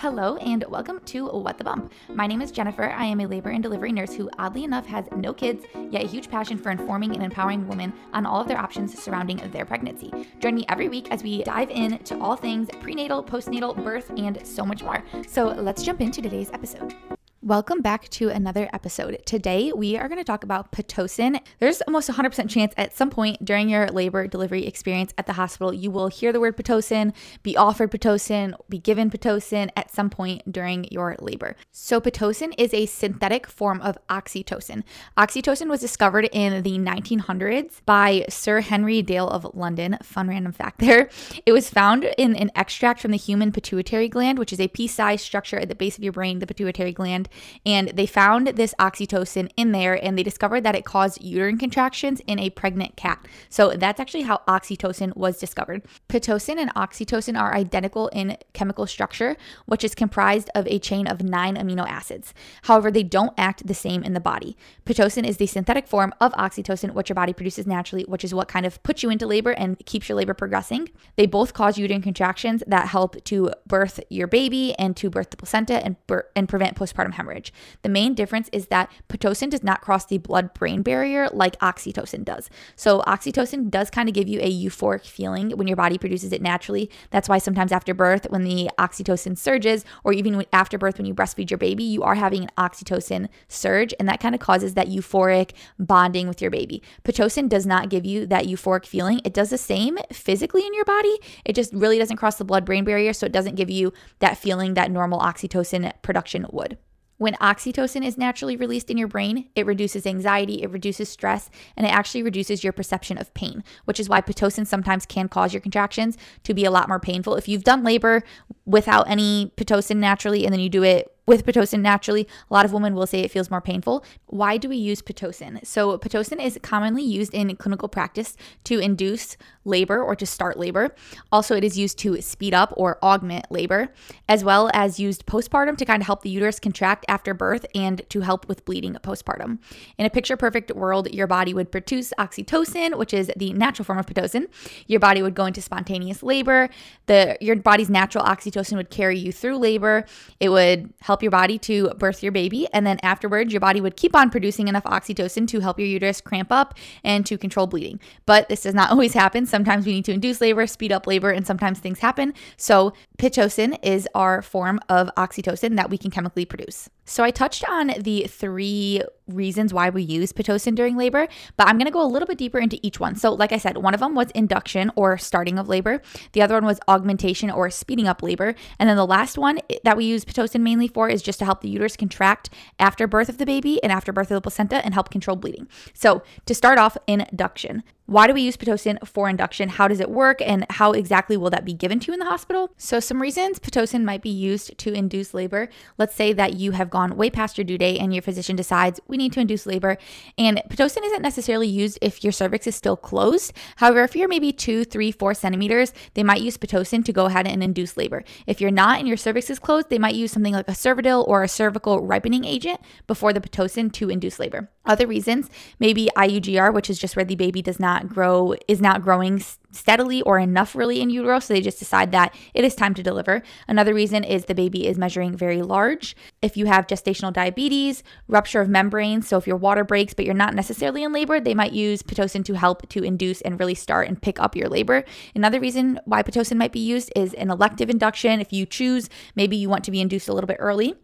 Hello, and welcome to What the Bump. My name is Jennifer. I am a labor and delivery nurse who, oddly enough, has no kids, yet a huge passion for informing and empowering women on all of their options surrounding their pregnancy. Join me every week as we dive into all things prenatal, postnatal, birth, and so much more. So let's jump into today's episode. Welcome back to another episode. Today, we are going to talk about Pitocin. There's almost 100% chance at some point during your labor delivery experience at the hospital, you will hear the word Pitocin, be offered Pitocin, be given Pitocin at some point during your labor. So, Pitocin is a synthetic form of oxytocin. Oxytocin was discovered in the 1900s by Sir Henry Dale of London. Fun random fact there. It was found in an extract from the human pituitary gland, which is a pea sized structure at the base of your brain, the pituitary gland and they found this oxytocin in there and they discovered that it caused uterine contractions in a pregnant cat. So that's actually how oxytocin was discovered. Pitocin and oxytocin are identical in chemical structure, which is comprised of a chain of nine amino acids. However, they don't act the same in the body. Pitocin is the synthetic form of oxytocin, which your body produces naturally, which is what kind of puts you into labor and keeps your labor progressing. They both cause uterine contractions that help to birth your baby and to birth the placenta and, and prevent postpartum hemorrhage. The main difference is that Pitocin does not cross the blood brain barrier like oxytocin does. So, oxytocin does kind of give you a euphoric feeling when your body produces it naturally. That's why sometimes after birth, when the oxytocin surges, or even after birth, when you breastfeed your baby, you are having an oxytocin surge, and that kind of causes that euphoric bonding with your baby. Pitocin does not give you that euphoric feeling. It does the same physically in your body, it just really doesn't cross the blood brain barrier, so it doesn't give you that feeling that normal oxytocin production would. When oxytocin is naturally released in your brain, it reduces anxiety, it reduces stress, and it actually reduces your perception of pain, which is why Pitocin sometimes can cause your contractions to be a lot more painful. If you've done labor without any Pitocin naturally and then you do it with Pitocin naturally, a lot of women will say it feels more painful. Why do we use Pitocin? So, Pitocin is commonly used in clinical practice to induce labor or to start labor. Also, it is used to speed up or augment labor, as well as used postpartum to kind of help the uterus contract after birth and to help with bleeding postpartum. In a picture perfect world, your body would produce oxytocin, which is the natural form of Pitocin. Your body would go into spontaneous labor. The your body's natural oxytocin would carry you through labor. It would help help your body to birth your baby. And then afterwards, your body would keep on producing enough oxytocin to help your uterus cramp up and to control bleeding. But this does not always happen. Sometimes we need to induce labor, speed up labor, and sometimes things happen. So, Pitocin is our form of oxytocin that we can chemically produce. So, I touched on the three reasons why we use Pitocin during labor, but I'm going to go a little bit deeper into each one. So, like I said, one of them was induction or starting of labor, the other one was augmentation or speeding up labor, and then the last one that we use Pitocin mainly for is just to help the uterus contract after birth of the baby and after birth of the placenta and help control bleeding. So, to start off, induction. Why do we use Pitocin for induction? How does it work? And how exactly will that be given to you in the hospital? So, some reasons Pitocin might be used to induce labor. Let's say that you have gone way past your due date and your physician decides we need to induce labor. And Pitocin isn't necessarily used if your cervix is still closed. However, if you're maybe two, three, four centimeters, they might use Pitocin to go ahead and induce labor. If you're not and your cervix is closed, they might use something like a Cervidil or a cervical ripening agent before the Pitocin to induce labor. Other reasons, maybe IUGR, which is just where the baby does not grow, is not growing steadily or enough really in utero. So they just decide that it is time to deliver. Another reason is the baby is measuring very large. If you have gestational diabetes, rupture of membranes, so if your water breaks but you're not necessarily in labor, they might use Pitocin to help to induce and really start and pick up your labor. Another reason why Pitocin might be used is an elective induction. If you choose, maybe you want to be induced a little bit early.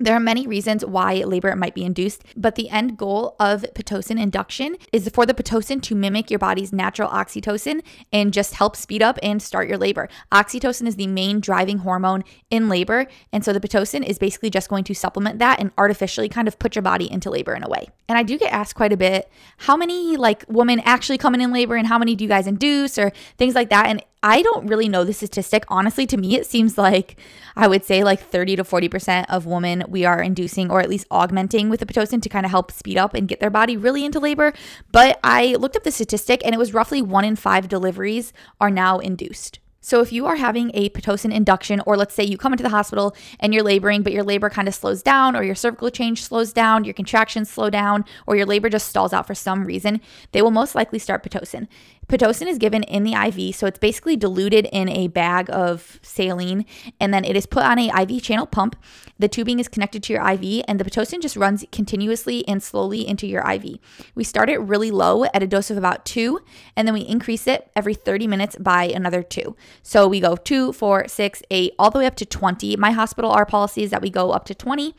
There are many reasons why labor might be induced, but the end goal of Pitocin induction is for the Pitocin to mimic your body's natural oxytocin and just help speed up and start your labor. Oxytocin is the main driving hormone in labor, and so the Pitocin is basically just going to supplement that and artificially kind of put your body into labor in a way. And I do get asked quite a bit, how many like women actually come in in labor and how many do you guys induce or things like that? And I don't really know the statistic. Honestly, to me, it seems like I would say like 30 to 40% of women we are inducing or at least augmenting with the Pitocin to kind of help speed up and get their body really into labor. But I looked up the statistic and it was roughly one in five deliveries are now induced. So if you are having a Pitocin induction, or let's say you come into the hospital and you're laboring, but your labor kind of slows down, or your cervical change slows down, your contractions slow down, or your labor just stalls out for some reason, they will most likely start Pitocin. Pitocin is given in the IV, so it's basically diluted in a bag of saline, and then it is put on a IV channel pump. The tubing is connected to your IV, and the Pitocin just runs continuously and slowly into your IV. We start it really low at a dose of about two, and then we increase it every 30 minutes by another two. So we go two, four, six, eight, all the way up to 20. My hospital, our policy is that we go up to 20,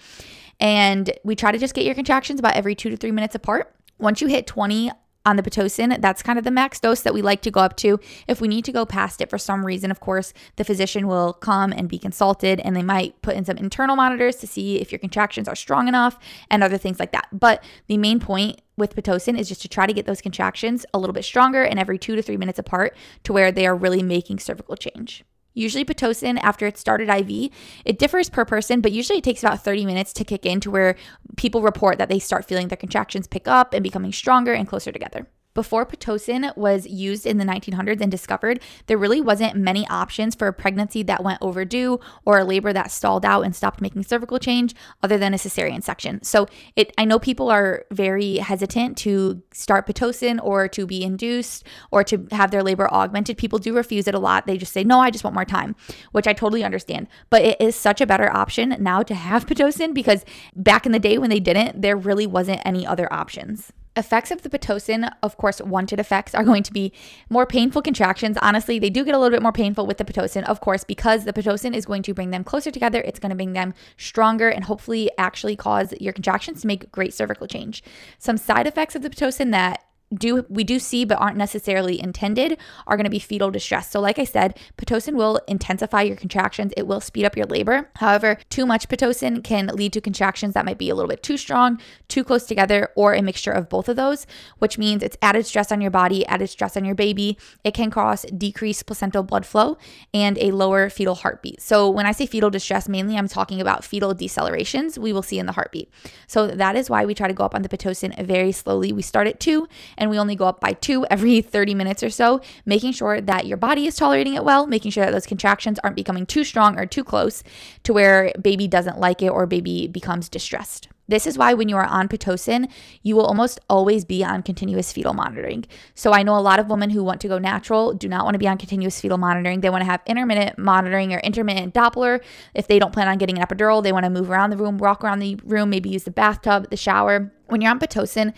and we try to just get your contractions about every two to three minutes apart. Once you hit 20 on the Pitocin, that's kind of the max dose that we like to go up to. If we need to go past it for some reason, of course, the physician will come and be consulted and they might put in some internal monitors to see if your contractions are strong enough and other things like that. But the main point with Pitocin is just to try to get those contractions a little bit stronger and every two to three minutes apart to where they are really making cervical change. Usually, Pitocin, after it's started IV, it differs per person, but usually it takes about 30 minutes to kick in to where people report that they start feeling their contractions pick up and becoming stronger and closer together. Before Pitocin was used in the 1900s and discovered, there really wasn't many options for a pregnancy that went overdue or a labor that stalled out and stopped making cervical change other than a cesarean section. So it I know people are very hesitant to start Pitocin or to be induced or to have their labor augmented. People do refuse it a lot. They just say, "No, I just want more time," which I totally understand. But it is such a better option now to have Pitocin because back in the day when they didn't, there really wasn't any other options. Effects of the Pitocin, of course, wanted effects are going to be more painful contractions. Honestly, they do get a little bit more painful with the Pitocin, of course, because the Pitocin is going to bring them closer together. It's going to bring them stronger and hopefully actually cause your contractions to make great cervical change. Some side effects of the Pitocin that do we do see but aren't necessarily intended are going to be fetal distress. So like I said, pitocin will intensify your contractions. It will speed up your labor. However, too much pitocin can lead to contractions that might be a little bit too strong, too close together, or a mixture of both of those, which means it's added stress on your body, added stress on your baby. It can cause decreased placental blood flow and a lower fetal heartbeat. So when I say fetal distress, mainly I'm talking about fetal decelerations we will see in the heartbeat. So that is why we try to go up on the pitocin very slowly. We start at 2 and we only go up by two every 30 minutes or so, making sure that your body is tolerating it well, making sure that those contractions aren't becoming too strong or too close to where baby doesn't like it or baby becomes distressed. This is why when you are on Pitocin, you will almost always be on continuous fetal monitoring. So I know a lot of women who want to go natural do not want to be on continuous fetal monitoring. They want to have intermittent monitoring or intermittent Doppler. If they don't plan on getting an epidural, they want to move around the room, walk around the room, maybe use the bathtub, the shower. When you're on Pitocin,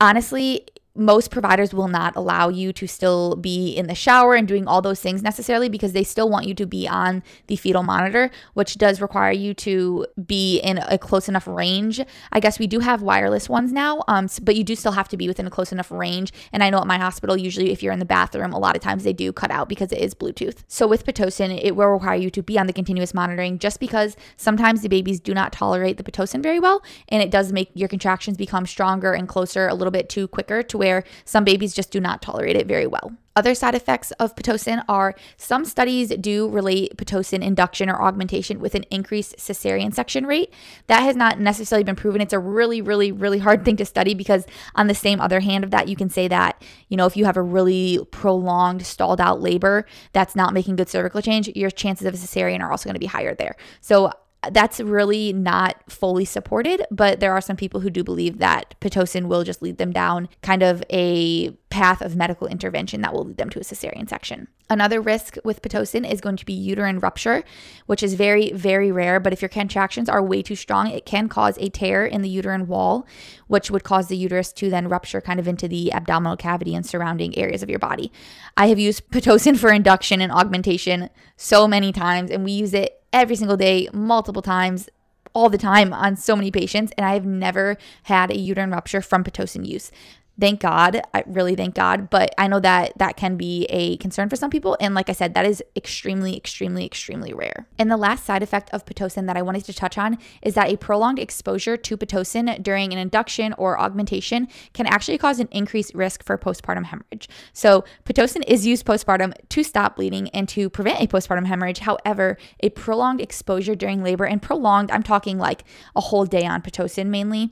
honestly, most providers will not allow you to still be in the shower and doing all those things necessarily because they still want you to be on the fetal monitor, which does require you to be in a close enough range. I guess we do have wireless ones now, um, but you do still have to be within a close enough range. And I know at my hospital, usually if you're in the bathroom, a lot of times they do cut out because it is Bluetooth. So with Pitocin, it will require you to be on the continuous monitoring just because sometimes the babies do not tolerate the Pitocin very well. And it does make your contractions become stronger and closer a little bit too quicker to where where some babies just do not tolerate it very well. Other side effects of Pitocin are some studies do relate Pitocin induction or augmentation with an increased cesarean section rate. That has not necessarily been proven. It's a really, really, really hard thing to study because, on the same other hand of that, you can say that, you know, if you have a really prolonged, stalled out labor that's not making good cervical change, your chances of a cesarean are also going to be higher there. So, that's really not fully supported, but there are some people who do believe that Pitocin will just lead them down kind of a path of medical intervention that will lead them to a cesarean section. Another risk with Pitocin is going to be uterine rupture, which is very, very rare. But if your contractions are way too strong, it can cause a tear in the uterine wall, which would cause the uterus to then rupture kind of into the abdominal cavity and surrounding areas of your body. I have used Pitocin for induction and augmentation so many times, and we use it every single day, multiple times, all the time on so many patients, and I have never had a uterine rupture from Pitocin use thank God. I really thank God. But I know that that can be a concern for some people. And like I said, that is extremely, extremely, extremely rare. And the last side effect of Pitocin that I wanted to touch on is that a prolonged exposure to Pitocin during an induction or augmentation can actually cause an increased risk for postpartum hemorrhage. So Pitocin is used postpartum to stop bleeding and to prevent a postpartum hemorrhage. However, a prolonged exposure during labor and prolonged, I'm talking like a whole day on Pitocin mainly,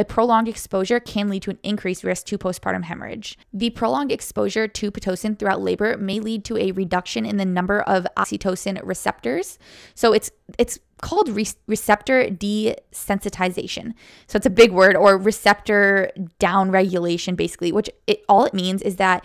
a prolonged exposure can lead to an increased risk to postpartum hemorrhage. The prolonged exposure to Pitocin throughout labor may lead to a reduction in the number of oxytocin receptors. So it's it's called re- receptor desensitization. So it's a big word or receptor downregulation basically, which it all it means is that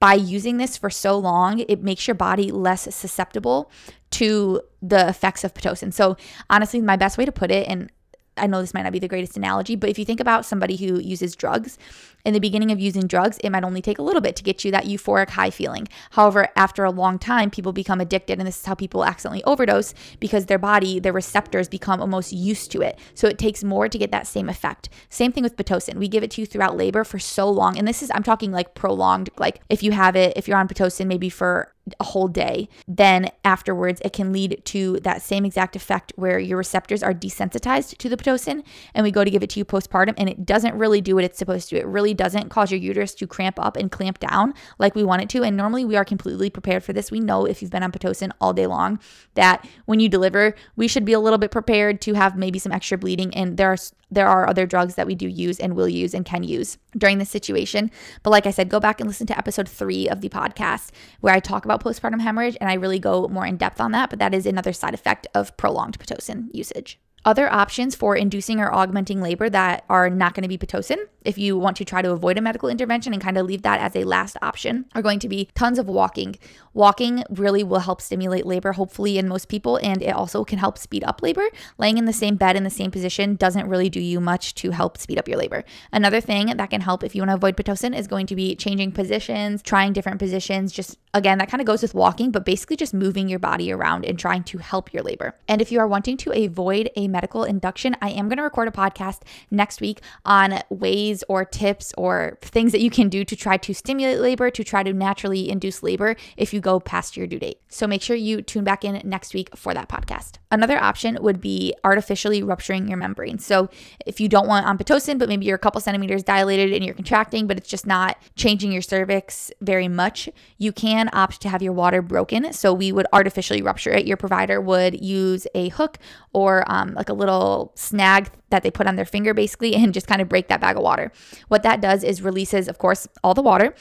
by using this for so long, it makes your body less susceptible to the effects of Pitocin. So, honestly, my best way to put it, and I know this might not be the greatest analogy, but if you think about somebody who uses drugs, in the beginning of using drugs, it might only take a little bit to get you that euphoric high feeling. However, after a long time, people become addicted, and this is how people accidentally overdose because their body, their receptors become almost used to it. So it takes more to get that same effect. Same thing with Pitocin. We give it to you throughout labor for so long. And this is, I'm talking like prolonged, like if you have it, if you're on Pitocin maybe for a whole day, then afterwards it can lead to that same exact effect where your receptors are desensitized to the Pitocin. And we go to give it to you postpartum, and it doesn't really do what it's supposed to. It really doesn't cause your uterus to cramp up and clamp down like we want it to. And normally we are completely prepared for this. We know if you've been on Pitocin all day long that when you deliver, we should be a little bit prepared to have maybe some extra bleeding. And there are there are other drugs that we do use and will use and can use during this situation. But like I said, go back and listen to episode three of the podcast where I talk about postpartum hemorrhage and I really go more in depth on that. But that is another side effect of prolonged Pitocin usage. Other options for inducing or augmenting labor that are not going to be Pitocin, if you want to try to avoid a medical intervention and kind of leave that as a last option, are going to be tons of walking. Walking really will help stimulate labor, hopefully, in most people, and it also can help speed up labor. Laying in the same bed in the same position doesn't really do you much to help speed up your labor. Another thing that can help if you want to avoid Pitocin is going to be changing positions, trying different positions, just again, that kind of goes with walking, but basically just moving your body around and trying to help your labor. And if you are wanting to avoid a medical induction, I am going to record a podcast next week on ways or tips or things that you can do to try to stimulate labor, to try to naturally induce labor if you go past your due date. So make sure you tune back in next week for that podcast. Another option would be artificially rupturing your membrane. So if you don't want on Pitocin, but maybe you're a couple centimeters dilated and you're contracting, but it's just not changing your cervix very much, you can opt to have your water broken. So we would artificially rupture it. Your provider would use a hook or um, like a little snag that they put on their finger basically and just kind of break that bag of water. What that does is releases, of course, all the water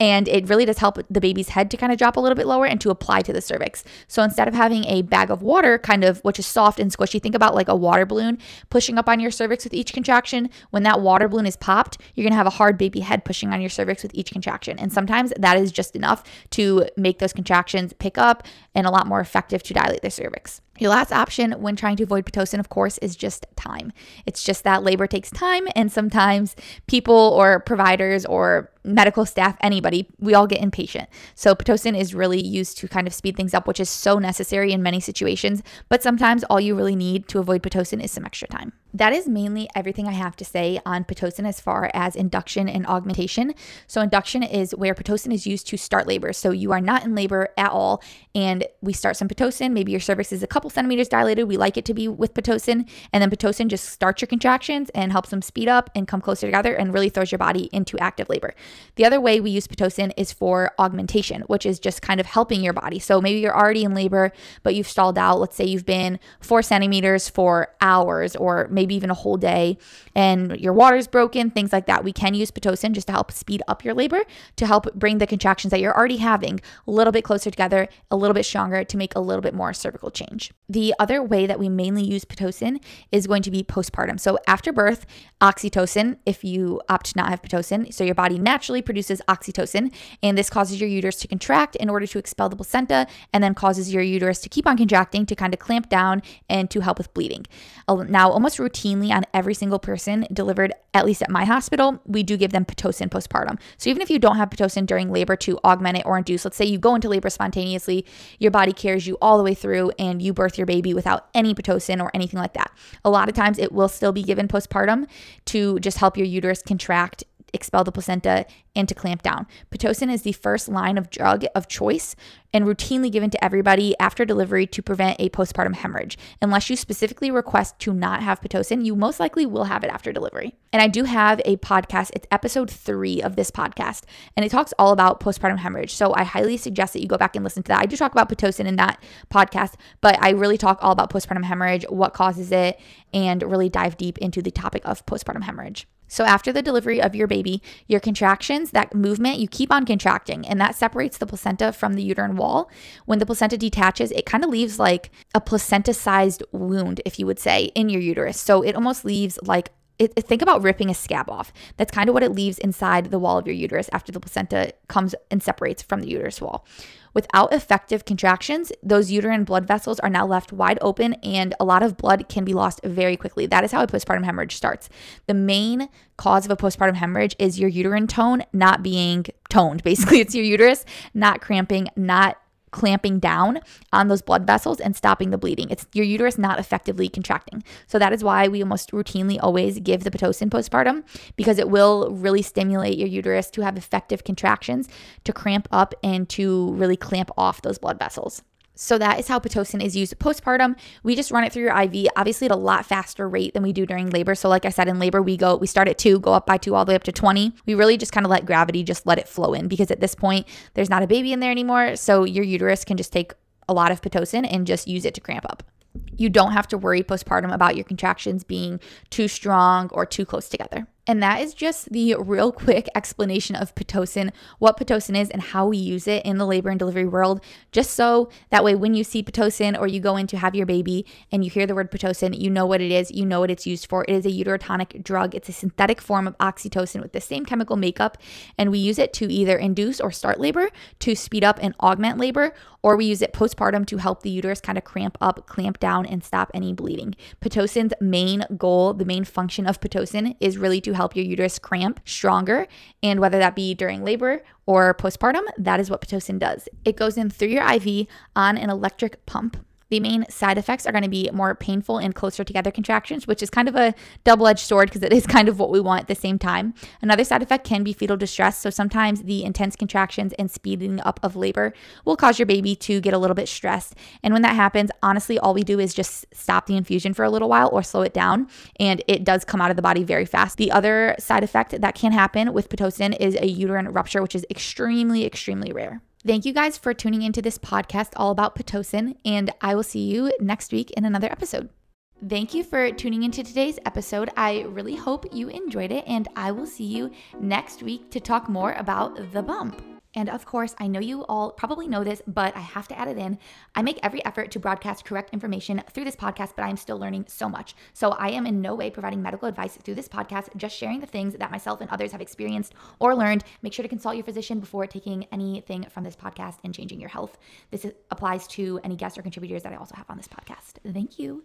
and it really does help the baby's head to kind of drop a little bit lower and to apply to the cervix. So instead of having a bag of water, kind of, which is soft and squishy, think about like a water balloon pushing up on your cervix with each contraction. When that water balloon is popped, you're going to have a hard baby head pushing on your cervix with each contraction. And sometimes that is just enough to make those contractions pick up and a lot more effective to dilate the cervix. Your last option when trying to avoid Pitocin, of course, is just time. It's just that labor takes time, and sometimes people or providers or medical staff, anybody, we all get impatient. So, Pitocin is really used to kind of speed things up, which is so necessary in many situations. But sometimes all you really need to avoid Pitocin is some extra time. That is mainly everything I have to say on Pitocin as far as induction and augmentation. So, induction is where Pitocin is used to start labor. So, you are not in labor at all, and we start some Pitocin. Maybe your cervix is a couple centimeters dilated. We like it to be with Pitocin. And then Pitocin just starts your contractions and helps them speed up and come closer together and really throws your body into active labor. The other way we use Pitocin is for augmentation, which is just kind of helping your body. So, maybe you're already in labor, but you've stalled out. Let's say you've been four centimeters for hours or maybe even a whole day, and your water's broken, things like that. We can use Pitocin just to help speed up your labor, to help bring the contractions that you're already having a little bit closer together, a little bit stronger to make a little bit more cervical change. The other way that we mainly use Pitocin is going to be postpartum. So after birth, oxytocin, if you opt to not have Pitocin, so your body naturally produces oxytocin, and this causes your uterus to contract in order to expel the placenta, and then causes your uterus to keep on contracting to kind of clamp down and to help with bleeding. Now, almost routinely on every single person delivered, at least at my hospital, we do give them Pitocin postpartum. So even if you don't have Pitocin during labor to augment it or induce, let's say you go into labor spontaneously, your body carries you all the way through and you birth your baby without any Pitocin or anything like that. A lot of times it will still be given postpartum to just help your uterus contract expel the placenta and to clamp down. Pitocin is the first line of drug of choice and routinely given to everybody after delivery to prevent a postpartum hemorrhage. Unless you specifically request to not have Pitocin, you most likely will have it after delivery. And I do have a podcast, it's episode three of this podcast, and it talks all about postpartum hemorrhage. So I highly suggest that you go back and listen to that. I do talk about Pitocin in that podcast, but I really talk all about postpartum hemorrhage, what causes it, and really dive deep into the topic of postpartum hemorrhage. So, after the delivery of your baby, your contractions, that movement, you keep on contracting, and that separates the placenta from the uterine wall. When the placenta detaches, it kind of leaves like a placenta sized wound, if you would say, in your uterus. So, it almost leaves like it, think about ripping a scab off. That's kind of what it leaves inside the wall of your uterus after the placenta comes and separates from the uterus wall. Without effective contractions, those uterine blood vessels are now left wide open and a lot of blood can be lost very quickly. That is how a postpartum hemorrhage starts. The main cause of a postpartum hemorrhage is your uterine tone not being toned. Basically, it's your uterus not cramping, not clamping down on those blood vessels and stopping the bleeding. It's your uterus not effectively contracting. So that is why we almost routinely always give the Pitocin postpartum because it will really stimulate your uterus to have effective contractions, to cramp up and to really clamp off those blood vessels. So that is how Pitocin is used postpartum. We just run it through your IV, obviously at a lot faster rate than we do during labor. So like I said, in labor, we go, we start at two, go up by two, all the way up to 20. We really just kind of let gravity just let it flow in because at this point, there's not a baby in there anymore. So your uterus can just take a lot of Pitocin and just use it to cramp up you don't have to worry postpartum about your contractions being too strong or too close together. And that is just the real quick explanation of Pitocin, what Pitocin is, and how we use it in the labor and delivery world. Just so that way, when you see Pitocin or you go in to have your baby and you hear the word Pitocin, you know what it is, you know what it's used for. It is a uterotonic drug, it's a synthetic form of oxytocin with the same chemical makeup. And we use it to either induce or start labor, to speed up and augment labor, or we use it postpartum to help the uterus kind of cramp up, clamp down, and stop any bleeding. Pitocin's main goal, the main function of Pitocin, is really to help your uterus cramp stronger. And whether that be during labor or postpartum, that is what Pitocin does. It goes in through your IV on an electric pump. The main side effects are going to be more painful and closer together contractions, which is kind of a double edged sword because it is kind of what we want at the same time. Another side effect can be fetal distress. So sometimes the intense contractions and speeding up of labor will cause your baby to get a little bit stressed. And when that happens, honestly, all we do is just stop the infusion for a little while or slow it down, and it does come out of the body very fast. The other side effect that can happen with Pitocin is a uterine rupture, which is extremely, extremely rare. Thank you guys for tuning into this podcast all about Pitocin, and I will see you next week in another episode. Thank you for tuning into today's episode. I really hope you enjoyed it, and I will see you next week to talk more about the bump. And of course, I know you all probably know this, but I have to add it in. I make every effort to broadcast correct information through this podcast, but I am still learning so much. So I am in no way providing medical advice through this podcast, just sharing the things that myself and others have experienced or learned. Make sure to consult your physician before taking anything from this podcast and changing your health. This applies to any guests or contributors that I also have on this podcast. Thank you.